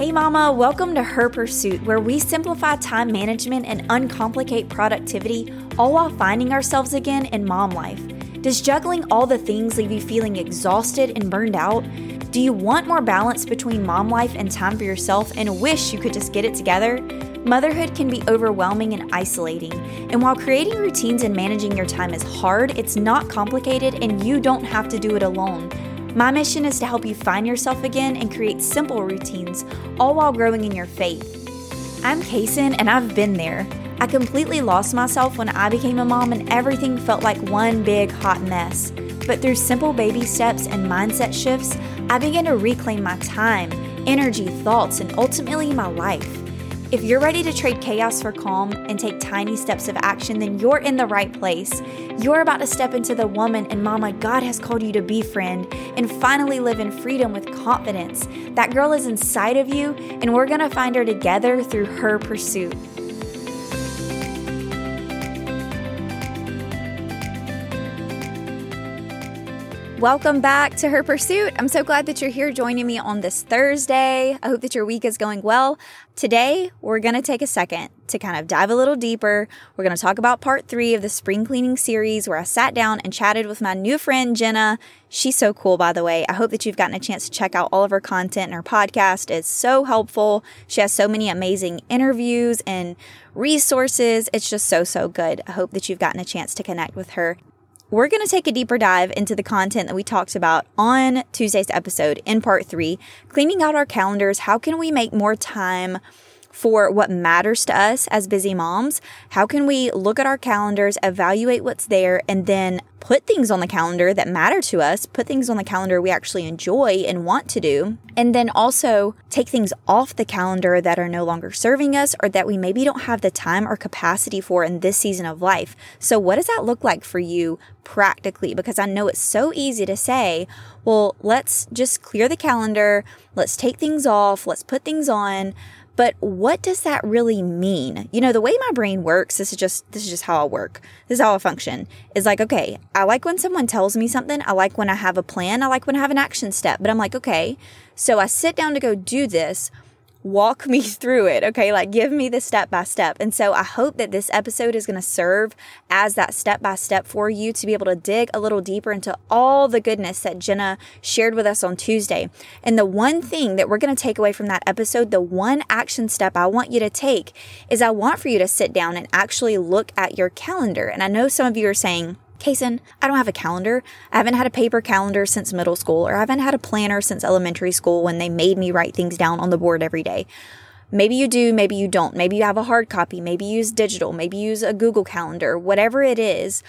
Hey, Mama, welcome to Her Pursuit, where we simplify time management and uncomplicate productivity, all while finding ourselves again in mom life. Does juggling all the things leave you feeling exhausted and burned out? Do you want more balance between mom life and time for yourself and wish you could just get it together? Motherhood can be overwhelming and isolating, and while creating routines and managing your time is hard, it's not complicated and you don't have to do it alone. My mission is to help you find yourself again and create simple routines, all while growing in your faith. I'm Cason, and I've been there. I completely lost myself when I became a mom, and everything felt like one big hot mess. But through simple baby steps and mindset shifts, I began to reclaim my time, energy, thoughts, and ultimately my life. If you're ready to trade chaos for calm and take tiny steps of action, then you're in the right place. You're about to step into the woman and mama God has called you to be, friend, and finally live in freedom with confidence. That girl is inside of you, and we're gonna find her together through her pursuit. Welcome back to Her Pursuit. I'm so glad that you're here joining me on this Thursday. I hope that your week is going well. Today, we're going to take a second to kind of dive a little deeper. We're going to talk about part three of the spring cleaning series where I sat down and chatted with my new friend, Jenna. She's so cool, by the way. I hope that you've gotten a chance to check out all of her content and her podcast is so helpful. She has so many amazing interviews and resources. It's just so, so good. I hope that you've gotten a chance to connect with her we're going to take a deeper dive into the content that we talked about on Tuesday's episode in part three cleaning out our calendars. How can we make more time for what matters to us as busy moms. How can we look at our calendars, evaluate what's there, and then put things on the calendar that matter to us, put things on the calendar we actually enjoy and want to do, and then also take things off the calendar that are no longer serving us or that we maybe don't have the time or capacity for in this season of life. So, what does that look like for you practically? Because I know it's so easy to say, well, let's just clear the calendar, let's take things off, let's put things on. But what does that really mean? You know, the way my brain works, this is just this is just how I work. This is how I function. Is like, okay, I like when someone tells me something. I like when I have a plan. I like when I have an action step. But I'm like, okay, so I sit down to go do this walk me through it. Okay. Like give me the step by step. And so I hope that this episode is going to serve as that step by step for you to be able to dig a little deeper into all the goodness that Jenna shared with us on Tuesday. And the one thing that we're going to take away from that episode, the one action step I want you to take is I want for you to sit down and actually look at your calendar. And I know some of you are saying, Cason, I don't have a calendar. I haven't had a paper calendar since middle school, or I haven't had a planner since elementary school when they made me write things down on the board every day. Maybe you do, maybe you don't. Maybe you have a hard copy, maybe you use digital, maybe you use a Google Calendar, whatever it is.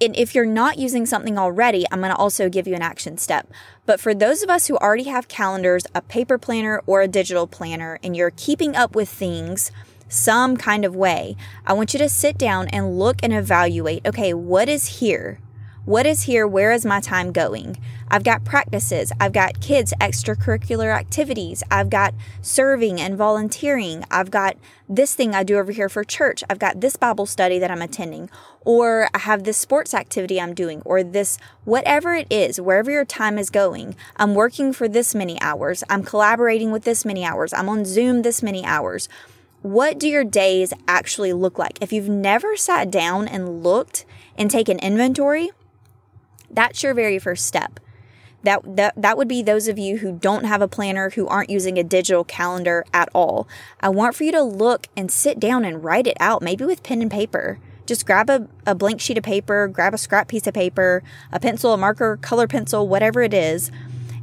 And if you're not using something already, I'm going to also give you an action step. But for those of us who already have calendars, a paper planner, or a digital planner, and you're keeping up with things, some kind of way, I want you to sit down and look and evaluate okay, what is here? What is here? Where is my time going? I've got practices. I've got kids' extracurricular activities. I've got serving and volunteering. I've got this thing I do over here for church. I've got this Bible study that I'm attending. Or I have this sports activity I'm doing. Or this, whatever it is, wherever your time is going. I'm working for this many hours. I'm collaborating with this many hours. I'm on Zoom this many hours what do your days actually look like? If you've never sat down and looked and taken inventory, that's your very first step. That, that that would be those of you who don't have a planner, who aren't using a digital calendar at all. I want for you to look and sit down and write it out, maybe with pen and paper. Just grab a, a blank sheet of paper, grab a scrap piece of paper, a pencil, a marker, color pencil, whatever it is,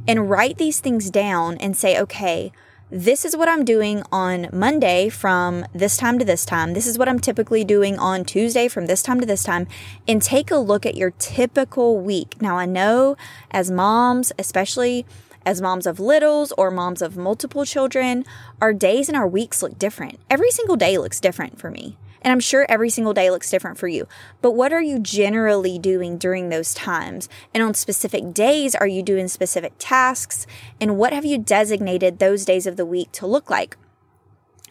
and write these things down and say, okay, this is what I'm doing on Monday from this time to this time. This is what I'm typically doing on Tuesday from this time to this time. And take a look at your typical week. Now, I know as moms, especially as moms of littles or moms of multiple children, our days and our weeks look different. Every single day looks different for me. And I'm sure every single day looks different for you. But what are you generally doing during those times? And on specific days, are you doing specific tasks? And what have you designated those days of the week to look like?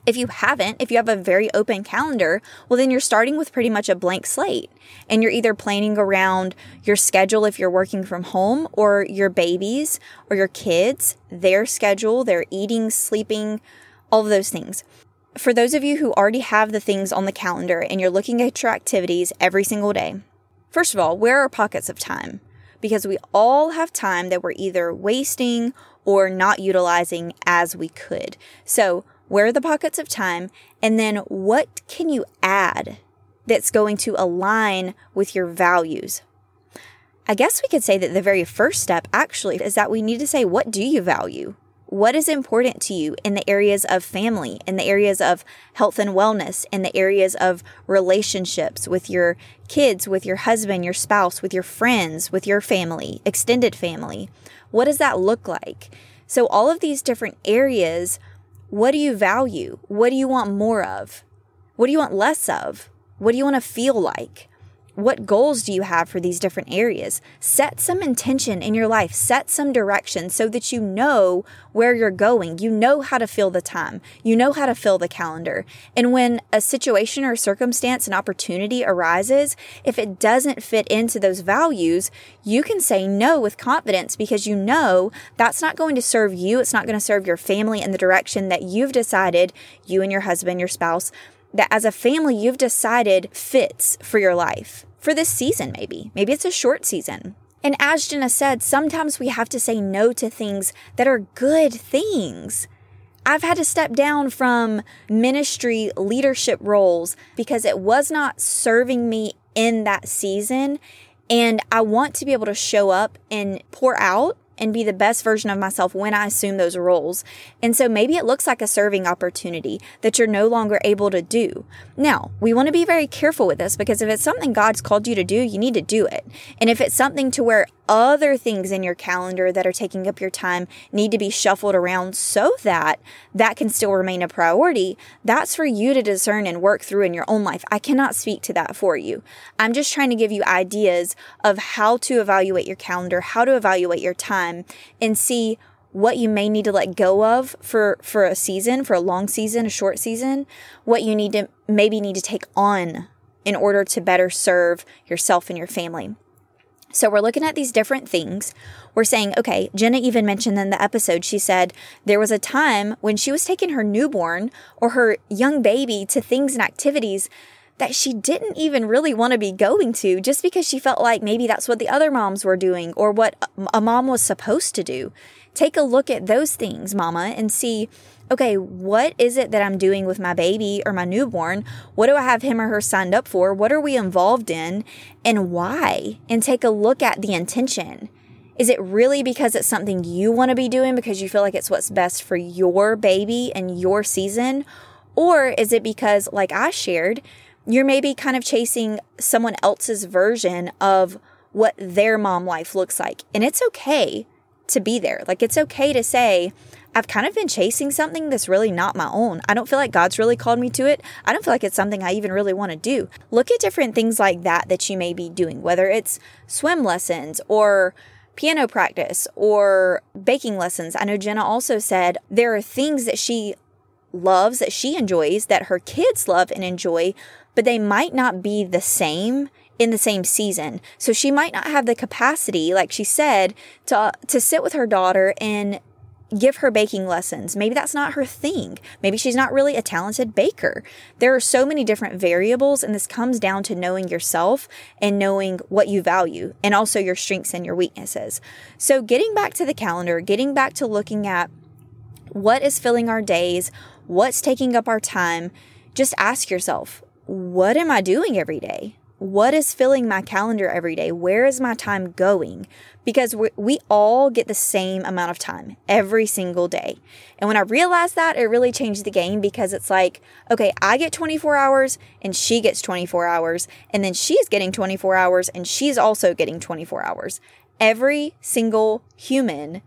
If you haven't, if you have a very open calendar, well, then you're starting with pretty much a blank slate. And you're either planning around your schedule if you're working from home, or your babies or your kids, their schedule, their eating, sleeping, all of those things. For those of you who already have the things on the calendar and you're looking at your activities every single day, first of all, where are pockets of time? Because we all have time that we're either wasting or not utilizing as we could. So, where are the pockets of time? And then what can you add that's going to align with your values? I guess we could say that the very first step actually is that we need to say, what do you value? What is important to you in the areas of family, in the areas of health and wellness, in the areas of relationships with your kids, with your husband, your spouse, with your friends, with your family, extended family? What does that look like? So, all of these different areas what do you value? What do you want more of? What do you want less of? What do you want to feel like? What goals do you have for these different areas? Set some intention in your life, set some direction so that you know where you're going. You know how to fill the time, you know how to fill the calendar. And when a situation or circumstance, an opportunity arises, if it doesn't fit into those values, you can say no with confidence because you know that's not going to serve you. It's not going to serve your family in the direction that you've decided, you and your husband, your spouse, that as a family you've decided fits for your life for this season, maybe. Maybe it's a short season. And as Jenna said, sometimes we have to say no to things that are good things. I've had to step down from ministry leadership roles because it was not serving me in that season. And I want to be able to show up and pour out and be the best version of myself when I assume those roles. And so maybe it looks like a serving opportunity that you're no longer able to do. Now, we want to be very careful with this because if it's something God's called you to do, you need to do it. And if it's something to where other things in your calendar that are taking up your time need to be shuffled around so that that can still remain a priority, that's for you to discern and work through in your own life. I cannot speak to that for you. I'm just trying to give you ideas of how to evaluate your calendar, how to evaluate your time, and see what you may need to let go of for for a season, for a long season, a short season, what you need to maybe need to take on in order to better serve yourself and your family. So we're looking at these different things. We're saying, okay, Jenna even mentioned in the episode, she said there was a time when she was taking her newborn or her young baby to things and activities that she didn't even really want to be going to just because she felt like maybe that's what the other moms were doing or what a mom was supposed to do. Take a look at those things, mama, and see okay, what is it that I'm doing with my baby or my newborn? What do I have him or her signed up for? What are we involved in and why? And take a look at the intention. Is it really because it's something you want to be doing because you feel like it's what's best for your baby and your season? Or is it because, like I shared, you're maybe kind of chasing someone else's version of what their mom life looks like? And it's okay to be there. Like, it's okay to say, I've kind of been chasing something that's really not my own. I don't feel like God's really called me to it. I don't feel like it's something I even really want to do. Look at different things like that that you may be doing, whether it's swim lessons or piano practice or baking lessons. I know Jenna also said there are things that she loves, that she enjoys, that her kids love and enjoy, but they might not be the same in the same season. So she might not have the capacity, like she said, to to sit with her daughter and give her baking lessons. Maybe that's not her thing. Maybe she's not really a talented baker. There are so many different variables, and this comes down to knowing yourself and knowing what you value and also your strengths and your weaknesses. So, getting back to the calendar, getting back to looking at what is filling our days, what's taking up our time, just ask yourself, what am I doing every day? What is filling my calendar every day? Where is my time going? because we, we all get the same amount of time every single day. And when I realized that, it really changed the game because it's like, okay, I get 24 hours and she gets 24 hours, and then she's getting 24 hours and she's also getting 24 hours. Every single human,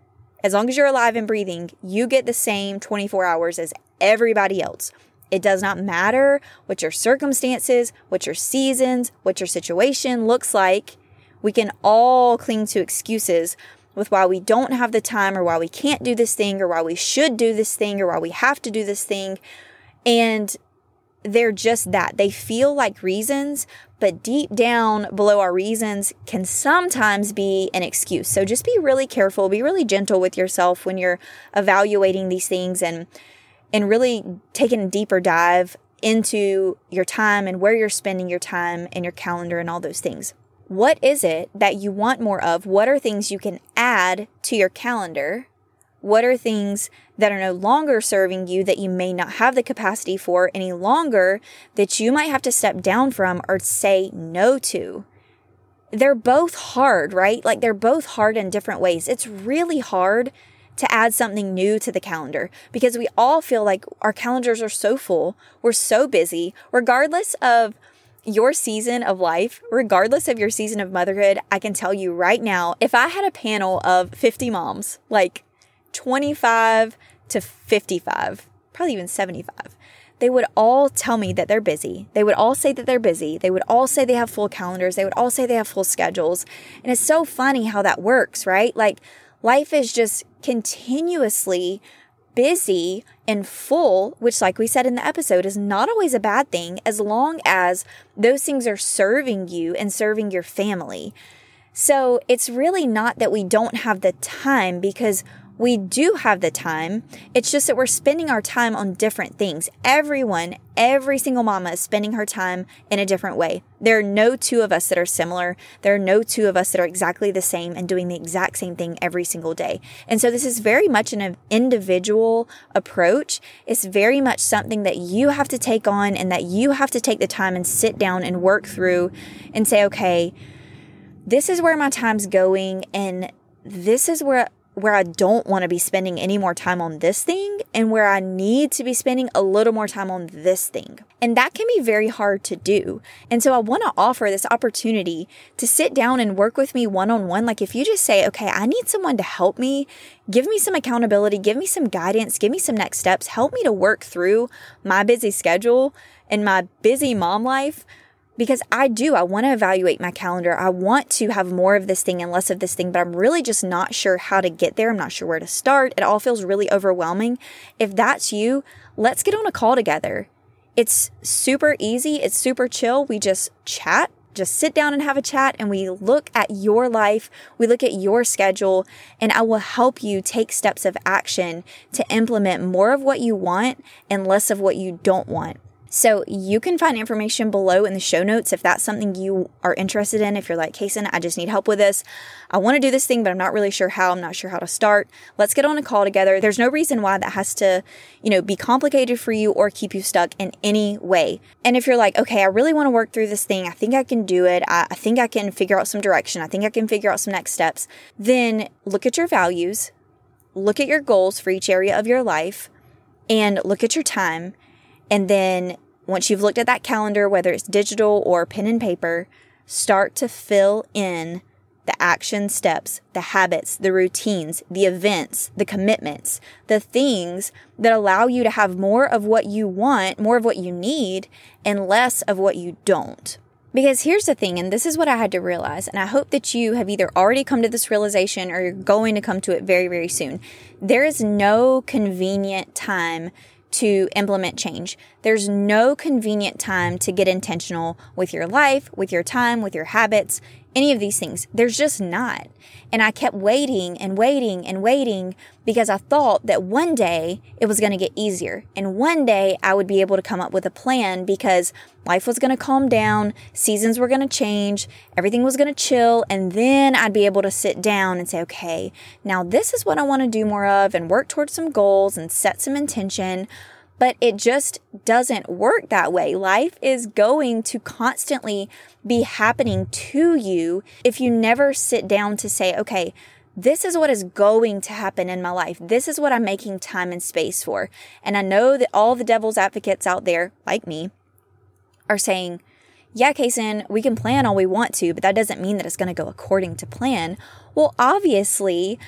as long as you're alive and breathing, you get the same 24 hours as everybody else. It does not matter what your circumstances, what your seasons, what your situation looks like we can all cling to excuses with why we don't have the time or why we can't do this thing or why we should do this thing or why we have to do this thing. And they're just that. They feel like reasons, but deep down below our reasons can sometimes be an excuse. So just be really careful, be really gentle with yourself when you're evaluating these things and and really taking a deeper dive into your time and where you're spending your time and your calendar and all those things. What is it that you want more of? What are things you can add to your calendar? What are things that are no longer serving you that you may not have the capacity for any longer that you might have to step down from or say no to? They're both hard, right? Like they're both hard in different ways. It's really hard to add something new to the calendar because we all feel like our calendars are so full, we're so busy, regardless of your season of life, regardless of your season of motherhood, I can tell you right now, if I had a panel of 50 moms, like 25 to 55, probably even 75, they would all tell me that they're busy. They would all say that they're busy. They would all say they have full calendars. They would all say they have full schedules. And it's so funny how that works, right? Like life is just continuously busy and full, which, like we said in the episode, is not always a bad thing as long as those things are serving you and serving your family. So it's really not that we don't have the time because we do have the time. It's just that we're spending our time on different things. Everyone, every single mama is spending her time in a different way. There are no two of us that are similar. There are no two of us that are exactly the same and doing the exact same thing every single day. And so this is very much an individual approach. It's very much something that you have to take on and that you have to take the time and sit down and work through and say, okay, this is where my time's going and this is where where I don't want to be spending any more time on this thing and where I need to be spending a little more time on this thing. And that can be very hard to do. And so I want to offer this opportunity to sit down and work with me one on one. Like if you just say, okay, I need someone to help me, give me some accountability, give me some guidance, give me some next steps, help me to work through my busy schedule and my busy mom life because I do. I want to evaluate my calendar. I want to have more of this thing and less of this thing, but I'm really just not sure how to get there. I'm not sure where to start. It all feels really overwhelming. If that's you, let's get on a call together. It's super easy, it's super chill. We just chat. Just sit down and have a chat and we look at your life, we look at your schedule, and I will help you take steps of action to implement more of what you want and less of what you don't want. So you can find information below in the show notes if that's something you are interested in. If you're like, Cason, I just need help with this. I want to do this thing, but I'm not really sure how. I'm not sure how to start. Let's get on a call together. There's no reason why that has to, you know, be complicated for you or keep you stuck in any way. And if you're like, okay, I really want to work through this thing. I think I can do it. I, I think I can figure out some direction. I think I can figure out some next steps. Then look at your values, look at your goals for each area of your life, and look at your time and then once you've looked at that calendar, whether it's digital or pen and paper, start to fill in the action steps, the habits, the routines, the events, the commitments, the things that allow you to have more of what you want, more of what you need, and less of what you don't. Because here's the thing, and this is what I had to realize, and I hope that you have either already come to this realization or you're going to come to it very, very soon. There is no convenient time to implement change. There's no convenient time to get intentional with your life, with your time, with your habits, any of these things. There's just not. And I kept waiting and waiting and waiting because I thought that one day it was going to get easier. And one day I would be able to come up with a plan because life was going to calm down, seasons were going to change, everything was going to chill. And then I'd be able to sit down and say, okay, now this is what I want to do more of and work towards some goals and set some intention but it just doesn't work that way. Life is going to constantly be happening to you if you never sit down to say, okay, this is what is going to happen in my life. This is what I'm making time and space for. And I know that all the devil's advocates out there, like me, are saying, yeah, Cason, we can plan all we want to, but that doesn't mean that it's going to go according to plan. Well, obviously,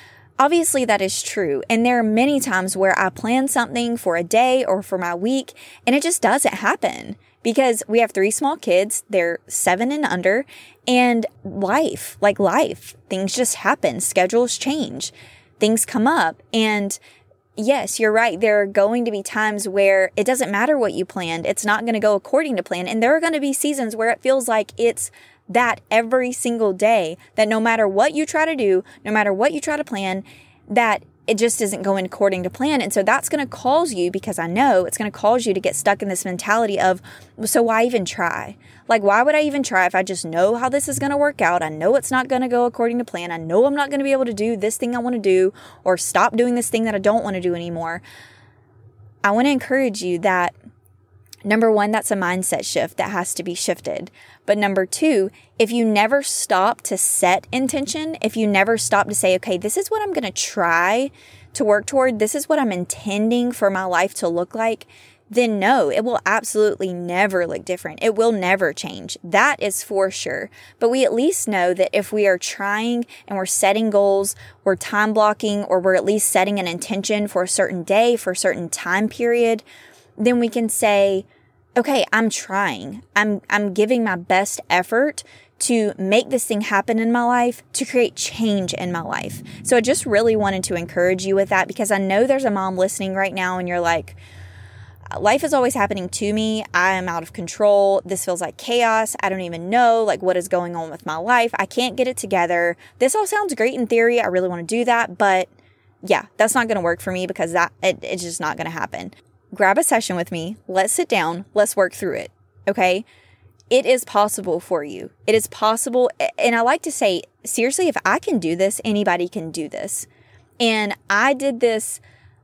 Obviously, that is true. And there are many times where I plan something for a day or for my week, and it just doesn't happen because we have three small kids. They're seven and under, and life, like life, things just happen. Schedules change, things come up. And yes, you're right. There are going to be times where it doesn't matter what you planned. It's not going to go according to plan. And there are going to be seasons where it feels like it's that every single day that no matter what you try to do, no matter what you try to plan, that it just isn't going according to plan. And so that's going to cause you, because I know it's going to cause you to get stuck in this mentality of, so why even try? Like, why would I even try if I just know how this is going to work out? I know it's not going to go according to plan. I know I'm not going to be able to do this thing I want to do or stop doing this thing that I don't want to do anymore. I want to encourage you that Number one, that's a mindset shift that has to be shifted. But number two, if you never stop to set intention, if you never stop to say, okay, this is what I'm going to try to work toward, this is what I'm intending for my life to look like, then no, it will absolutely never look different. It will never change. That is for sure. But we at least know that if we are trying and we're setting goals, we're time blocking, or we're at least setting an intention for a certain day, for a certain time period, then we can say, okay, I'm trying. I'm, I'm giving my best effort to make this thing happen in my life, to create change in my life. So I just really wanted to encourage you with that because I know there's a mom listening right now and you're like, life is always happening to me. I am out of control. This feels like chaos. I don't even know like what is going on with my life. I can't get it together. This all sounds great in theory. I really want to do that, but yeah, that's not going to work for me because that it, it's just not going to happen grab a session with me. Let's sit down. Let's work through it. Okay. It is possible for you. It is possible. And I like to say, seriously, if I can do this, anybody can do this. And I did this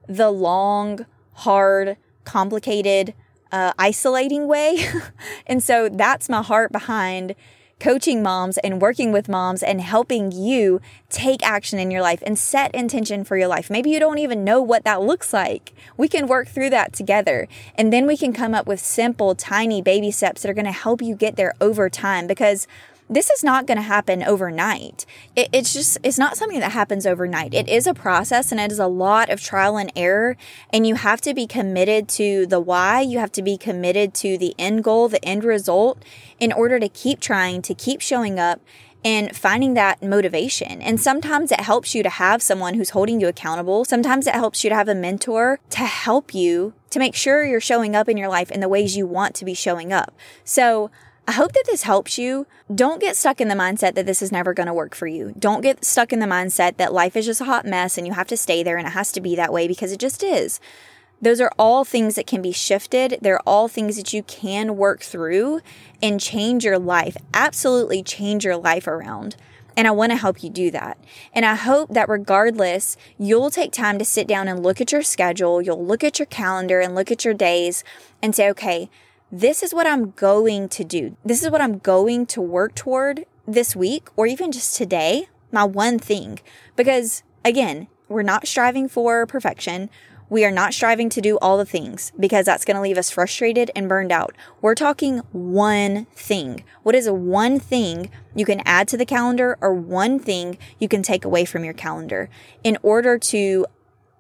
the long, hard, complicated, uh, isolating way. and so that's my heart behind coaching moms and working with moms and helping you take action in your life and set intention for your life. Maybe you don't even know what that looks like. We can work through that together. And then we can come up with simple, tiny baby steps that are going to help you get there over time because this is not going to happen overnight. It, it's just, it's not something that happens overnight. It is a process and it is a lot of trial and error. And you have to be committed to the why. You have to be committed to the end goal, the end result in order to keep trying, to keep showing up and finding that motivation. And sometimes it helps you to have someone who's holding you accountable. Sometimes it helps you to have a mentor to help you to make sure you're showing up in your life in the ways you want to be showing up. So I hope that this helps you. Don't get stuck in the mindset that this is never going to work for you. Don't get stuck in the mindset that life is just a hot mess and you have to stay there and it has to be that way because it just is. Those are all things that can be shifted. They're all things that you can work through and change your life. Absolutely change your life around. And I want to help you do that. And I hope that regardless, you'll take time to sit down and look at your schedule. You'll look at your calendar and look at your days and say, okay, this is what I'm going to do. This is what I'm going to work toward this week or even just today, my one thing. Because again, we're not striving for perfection. We are not striving to do all the things because that's going to leave us frustrated and burned out. We're talking one thing. What is a one thing you can add to the calendar or one thing you can take away from your calendar in order to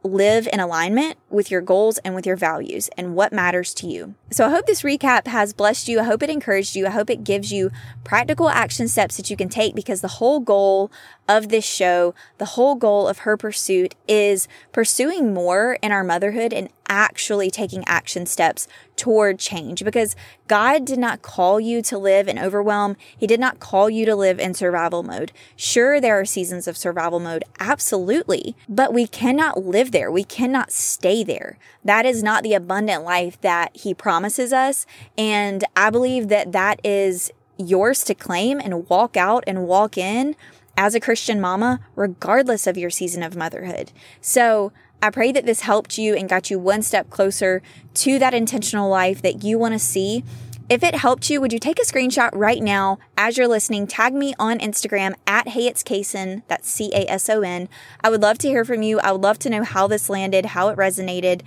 live in alignment with your goals and with your values and what matters to you. So I hope this recap has blessed you. I hope it encouraged you. I hope it gives you practical action steps that you can take because the whole goal of this show, the whole goal of her pursuit is pursuing more in our motherhood and actually taking action steps toward change because God did not call you to live in overwhelm. He did not call you to live in survival mode. Sure, there are seasons of survival mode, absolutely, but we cannot live there. We cannot stay there. That is not the abundant life that He promises us. And I believe that that is yours to claim and walk out and walk in as a Christian mama, regardless of your season of motherhood. So, I pray that this helped you and got you one step closer to that intentional life that you want to see. If it helped you, would you take a screenshot right now as you're listening? Tag me on Instagram at Hey It's Cason. That's C A S O N. I would love to hear from you. I would love to know how this landed, how it resonated,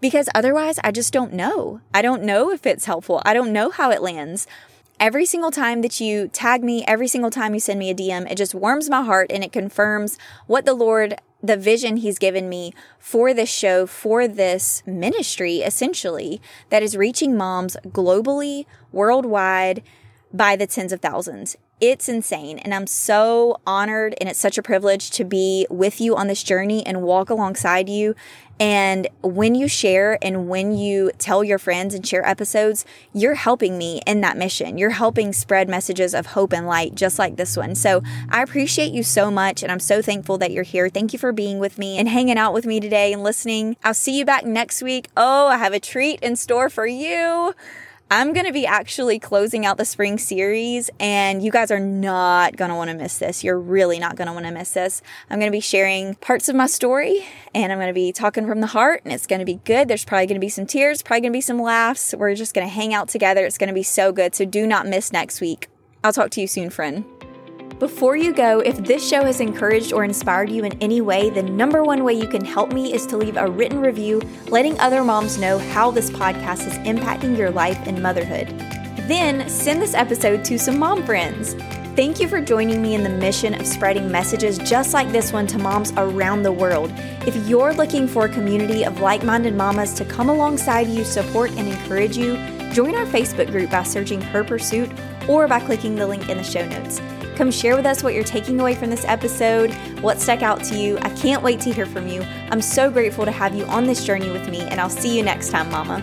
because otherwise, I just don't know. I don't know if it's helpful. I don't know how it lands. Every single time that you tag me, every single time you send me a DM, it just warms my heart and it confirms what the Lord the vision he's given me for this show, for this ministry, essentially, that is reaching moms globally, worldwide, by the tens of thousands. It's insane. And I'm so honored and it's such a privilege to be with you on this journey and walk alongside you. And when you share and when you tell your friends and share episodes, you're helping me in that mission. You're helping spread messages of hope and light, just like this one. So I appreciate you so much. And I'm so thankful that you're here. Thank you for being with me and hanging out with me today and listening. I'll see you back next week. Oh, I have a treat in store for you. I'm going to be actually closing out the spring series, and you guys are not going to want to miss this. You're really not going to want to miss this. I'm going to be sharing parts of my story, and I'm going to be talking from the heart, and it's going to be good. There's probably going to be some tears, probably going to be some laughs. We're just going to hang out together. It's going to be so good. So do not miss next week. I'll talk to you soon, friend. Before you go, if this show has encouraged or inspired you in any way, the number one way you can help me is to leave a written review letting other moms know how this podcast is impacting your life and motherhood. Then send this episode to some mom friends. Thank you for joining me in the mission of spreading messages just like this one to moms around the world. If you're looking for a community of like minded mamas to come alongside you, support, and encourage you, join our Facebook group by searching Her Pursuit or by clicking the link in the show notes. Come share with us what you're taking away from this episode, what stuck out to you. I can't wait to hear from you. I'm so grateful to have you on this journey with me, and I'll see you next time, Mama.